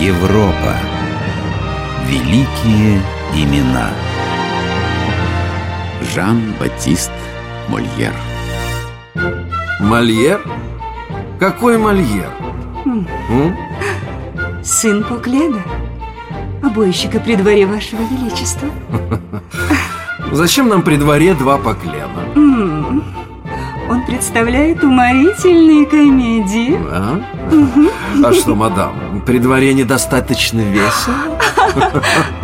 Европа. Великие имена. Жан-Батист Мольер. Мольер? Какой Мольер? М? Сын Поклена, обойщика при дворе вашего величества. Зачем нам при дворе два поклена? Он представляет уморительные комедии. А? А что, мадам, при дворе недостаточно весело?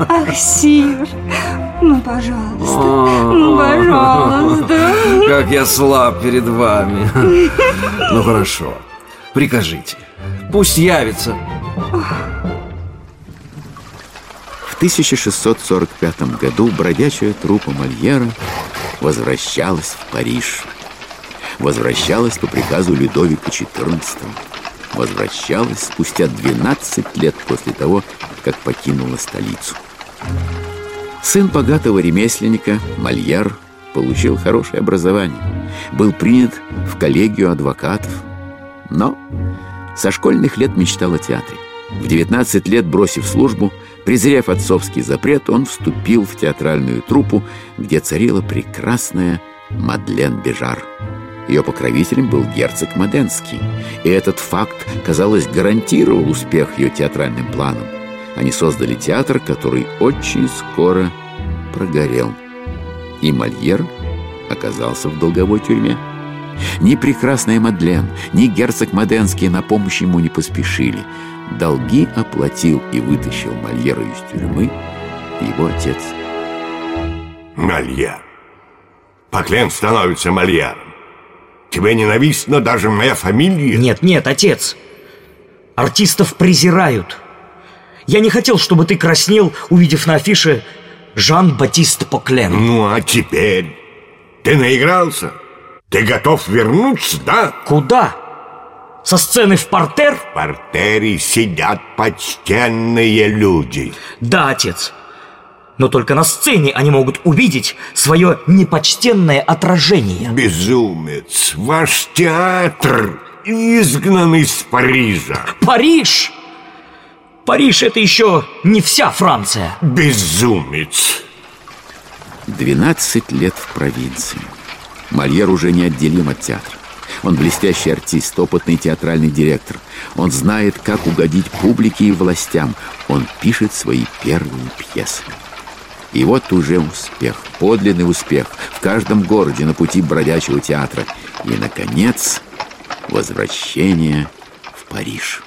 Ах, Сир, ну, пожалуйста, ну, пожалуйста. Как я слаб перед вами Ну хорошо, прикажите Пусть явится В 1645 году бродячая труппа Мольера возвращалась в Париж. Возвращалась по приказу Людовика XIV. Возвращалась спустя 12 лет после того, как покинула столицу. Сын богатого ремесленника, Мольер, получил хорошее образование. Был принят в коллегию адвокатов. Но со школьных лет мечтал о театре. В 19 лет, бросив службу, презрев отцовский запрет, он вступил в театральную труппу, где царила прекрасная Мадлен Бежар. Ее покровителем был герцог Маденский, и этот факт, казалось, гарантировал успех ее театральным планам. Они создали театр, который очень скоро прогорел. И Мольер оказался в долговой тюрьме. Ни прекрасная Мадлен, ни герцог Маденский на помощь ему не поспешили. Долги оплатил и вытащил Мольера из тюрьмы его отец. Мольер. Поклен становится Мольером. Тебе ненавистна даже моя фамилия? Нет, нет, отец. Артистов презирают. Я не хотел, чтобы ты краснел, увидев на афише Жан-Батист Поклен. Ну, а теперь? Ты наигрался? Ты готов вернуться, да? Куда? Со сцены в портер? В портере сидят почтенные люди. Да, отец. Но только на сцене они могут увидеть свое непочтенное отражение. Безумец, ваш театр изгнан из Парижа. Париж! Париж это еще не вся Франция. Безумец. 12 лет в провинции. Мольер уже неотделим от театра. Он блестящий артист, опытный театральный директор. Он знает, как угодить публике и властям. Он пишет свои первые пьесы. И вот уже успех, подлинный успех в каждом городе на пути бродячего театра. И, наконец, возвращение в Париж.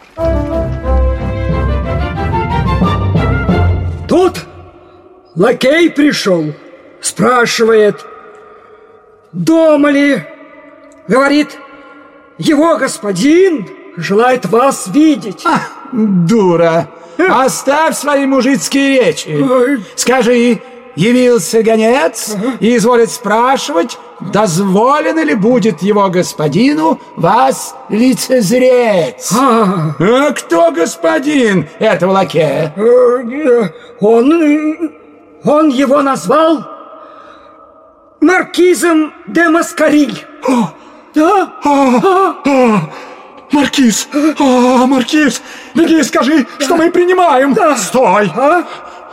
Тут лакей пришел, спрашивает, дома ли, говорит, его господин желает вас видеть. А, дура! Оставь свои мужицкие речи. Скажи, явился гонец и изволит спрашивать, дозволено ли будет его господину вас лицезреть. А, А кто господин этого лакея? э, он, он его назвал маркизом де Маскариль. Да? Маркиз! А, Маркиз! Беги, скажи, что мы принимаем! Стой! А?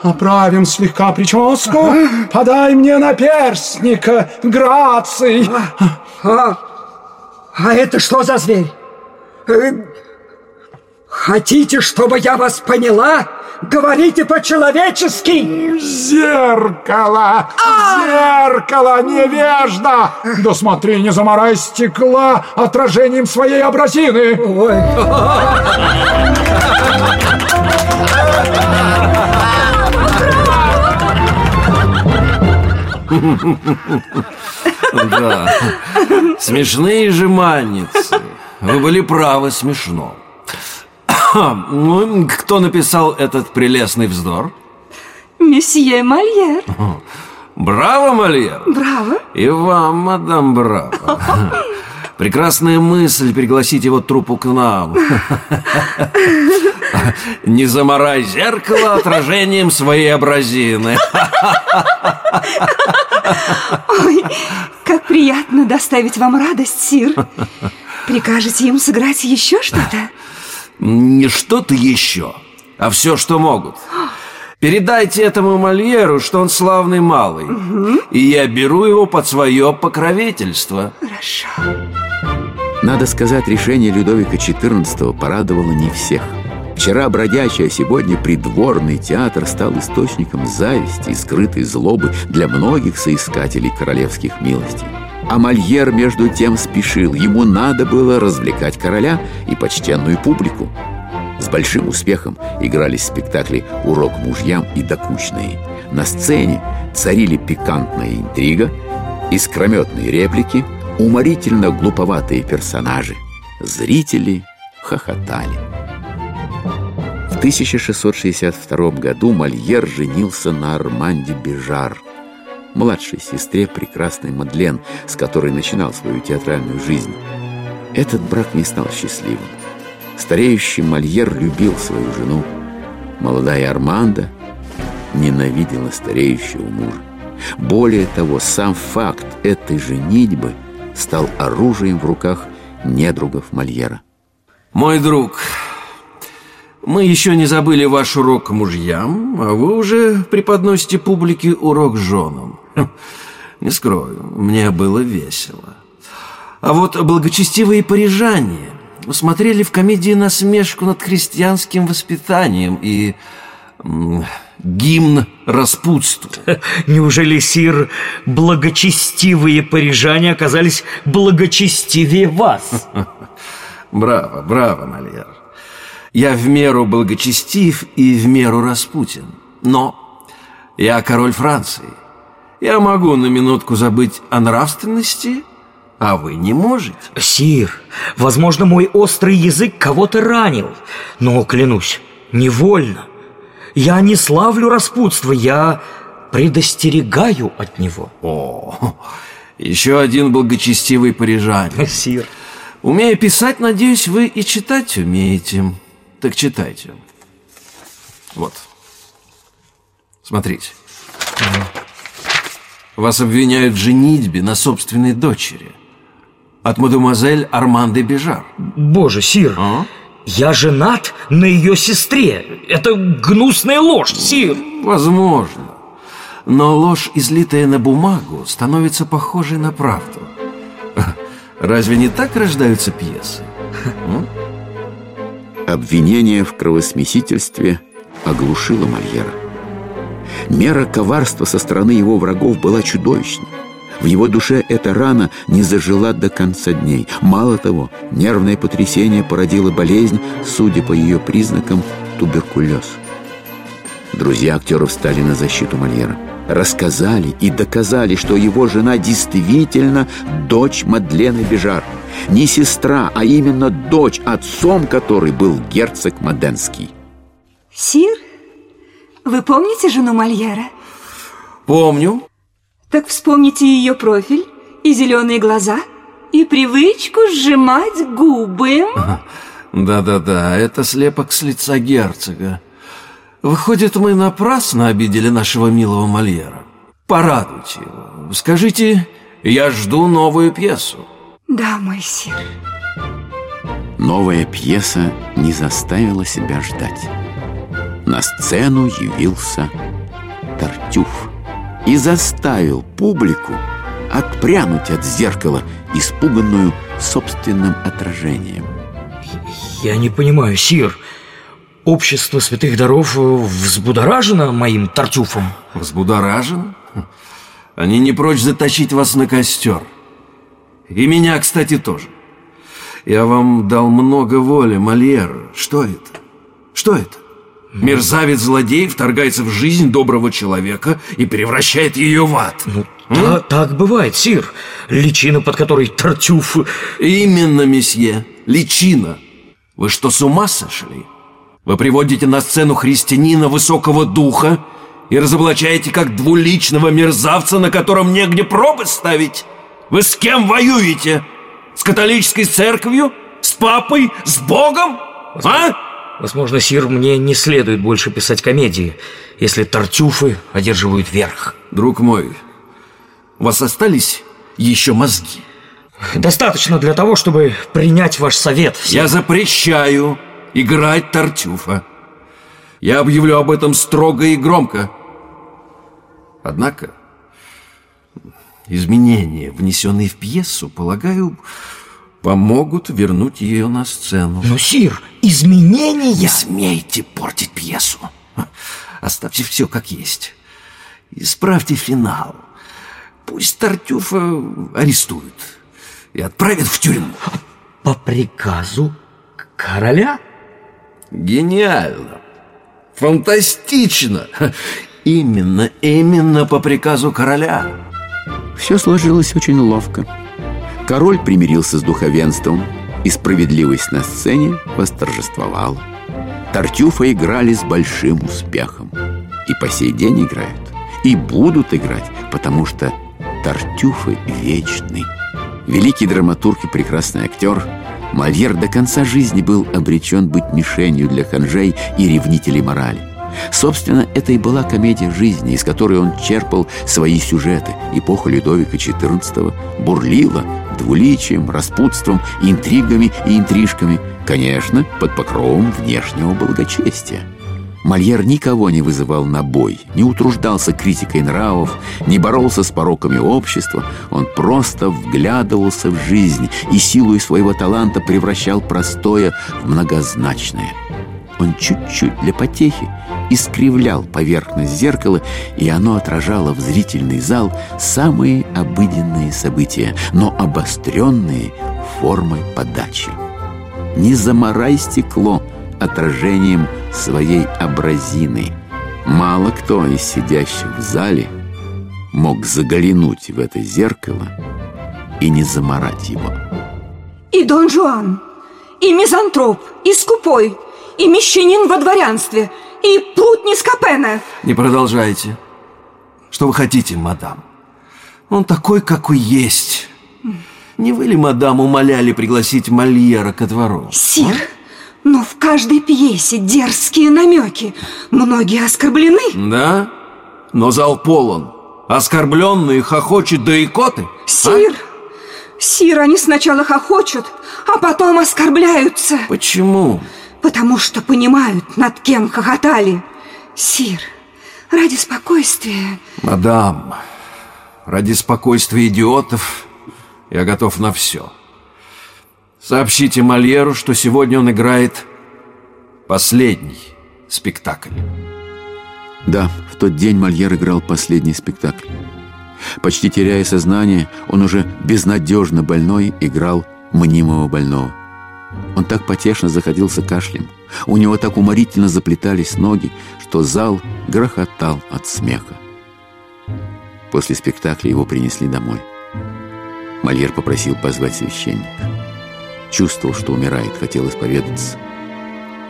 Оправим слегка прическу, подай мне наперстника, граций. А, а это что за зверь? Хотите, чтобы я вас поняла? Говорите по-человечески! Зеркало! Зеркало, невежда! Да смотри, не заморай стекла отражением своей образины! Ой, Да Смешные же манницы Вы были правы, смешно Ну, кто написал этот прелестный вздор? Месье Мольер. Браво, Мольер! Браво. И вам, мадам, браво Прекрасная мысль пригласить его труппу к нам Не заморай зеркало отражением своей образины Ой, как приятно доставить вам радость, Сир. Прикажете им сыграть еще что-то? Не что-то еще а все, что могут. Передайте этому Мольеру, что он славный малый, и я беру его под свое покровительство. Хорошо. Надо сказать, решение Людовика XIV порадовало не всех. Вчера бродячий, а сегодня придворный театр стал источником зависти и скрытой злобы для многих соискателей королевских милостей. А Мольер, между тем, спешил. Ему надо было развлекать короля и почтенную публику. С большим успехом игрались спектакли «Урок мужьям» и «Докучные». На сцене царили пикантная интрига, искрометные реплики, уморительно глуповатые персонажи. Зрители хохотали. В 1662 году Мольер женился на Арманде Бежар, младшей сестре прекрасной Мадлен, с которой начинал свою театральную жизнь. Этот брак не стал счастливым. Стареющий Мольер любил свою жену. Молодая Арманда ненавидела стареющего мужа. Более того, сам факт этой женитьбы стал оружием в руках недругов Мольера. Мой друг, мы еще не забыли ваш урок мужьям, а вы уже преподносите публике урок женам. Не скрою, мне было весело. А вот благочестивые парижане усмотрели в комедии насмешку над христианским воспитанием и гимн распутству. Неужели, сир, благочестивые парижане оказались благочестивее вас? Браво, браво, Мольер. Я в меру благочестив и в меру распутен. Но я король Франции. Я могу на минутку забыть о нравственности, а вы не можете. Сир, возможно, мой острый язык кого-то ранил, но, клянусь, невольно. Я не славлю распутство, я предостерегаю от него. О, еще один благочестивый парижанин. Сир. Умея писать, надеюсь, вы и читать умеете. Так читайте. Вот. Смотрите. Вас обвиняют в женитьбе на собственной дочери. От мадемуазель Арманды Бежар. Боже, сир, А? я женат на ее сестре. Это гнусная ложь, сир. Возможно. Но ложь, излитая на бумагу, становится похожей на правду. Разве не так рождаются пьесы? Обвинение в кровосмесительстве оглушило Мольера. Мера коварства со стороны его врагов была чудовищной. В его душе эта рана не зажила до конца дней. Мало того, нервное потрясение породило болезнь, судя по ее признакам, туберкулез. Друзья актеров встали на защиту Мольера. Рассказали и доказали, что его жена действительно дочь Мадлены Бежар. Не сестра, а именно дочь, отцом которой был герцог Маденский. Сир, вы помните жену Мольера? Помню. Так вспомните ее профиль и зеленые глаза, и привычку сжимать губы. Да-да-да, это слепок с лица герцога. Выходит, мы напрасно обидели нашего милого Мольера. Порадуйте его. Скажите, я жду новую пьесу. Да, мой сир. Новая пьеса не заставила себя ждать. На сцену явился Тартюф и заставил публику отпрянуть от зеркала, испуганную собственным отражением. Я не понимаю, сир. Общество святых даров взбудоражено моим тартюфом. Взбудоражен? Они не прочь затащить вас на костер. И меня, кстати, тоже. Я вам дал много воли, Мольер. Что это? Что это? Мерзавец-злодей вторгается в жизнь доброго человека и превращает ее в ад. Ну, та- так бывает, сир. Личина, под которой тартюф... Именно, месье, личина. Вы что, с ума сошли? Вы приводите на сцену христианина высокого духа и разоблачаете как двуличного мерзавца, на котором негде пробы ставить? Вы с кем воюете? С католической церковью? С папой? С Богом? А? Возможно, сир, мне не следует больше писать комедии, если тартюфы одерживают верх. Друг мой, у вас остались еще мозги? Достаточно для того, чтобы принять ваш совет. сир. Я запрещаю играть Тартюфа. Я объявлю об этом строго и громко. Однако изменения, внесенные в пьесу, полагаю, помогут вернуть ее на сцену. Но, сир, изменения... Не смейте портить пьесу. Оставьте все как есть. Исправьте финал. Пусть Тартюфа арестуют и отправят в тюрьму. По приказу короля? Гениально. Фантастично. Именно, именно по приказу короля. Все сложилось очень ловко. Король примирился с духовенством, и справедливость на сцене восторжествовала. Тартюфа играли с большим успехом. И по сей день играют. И будут играть, потому что Тартюфы вечный. Великий драматург и прекрасный актер Мольер до конца жизни был обречен быть мишенью для ханжей и ревнителей морали. Собственно, это и была комедия жизни, из которой он черпал свои сюжеты. Эпоха Людовика XIV бурлила двуличием, распутством, интригами и интрижками, конечно, под покровом внешнего благочестия. Мольер никого не вызывал на бой, не утруждался критикой нравов, не боролся с пороками общества. Он просто вглядывался в жизнь и силой своего таланта превращал простое в многозначное. Он чуть-чуть для потехи искривлял поверхность зеркала, и оно отражало в зрительный зал самые обыденные события, но обостренные формой подачи. Не заморай стекло отражением своей абразины. Мало кто из сидящих в зале мог заглянуть в это зеркало и не заморать его. И Дон Жуан, и мизантроп, и скупой, и мещанин во дворянстве, и плутни Скопена. Не продолжайте. Что вы хотите, мадам? Он такой, какой есть. Не вы ли, мадам, умоляли пригласить Мольера ко двору? Сир, а? но в каждой пьесе дерзкие намеки. Многие оскорблены. Да? Но зал полон. Оскорбленные хохочут до икоты. Сир, а? сир, они сначала хохочут, а потом оскорбляются. Почему? Потому что понимают, над кем хохотали. Сир, ради спокойствия... Мадам, ради спокойствия идиотов я готов на все. Сообщите Мольеру, что сегодня он играет последний спектакль. Да, в тот день Мольер играл последний спектакль. Почти теряя сознание, он уже безнадежно больной играл мнимого больного. Он так потешно заходился кашлем. У него так уморительно заплетались ноги, что зал грохотал от смеха. После спектакля его принесли домой. Мольер попросил позвать священника. Чувствовал, что умирает, хотел исповедаться.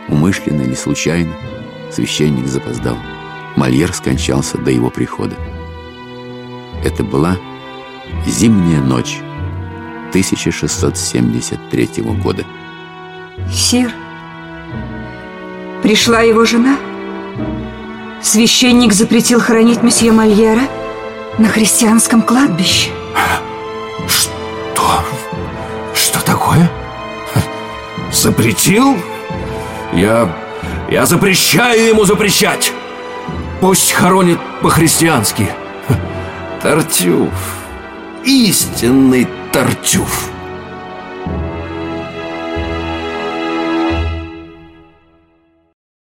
Умышленно или случайно священник запоздал. Мольер скончался до его прихода. Это была зимняя ночь 1673 года. Сир, пришла его жена. Священник запретил хоронить месье Мольера на христианском кладбище. Что? Что такое? Запретил? Я... я запрещаю ему запрещать! Пусть хоронит по-христиански. Тартюф. Истинный Тартюф.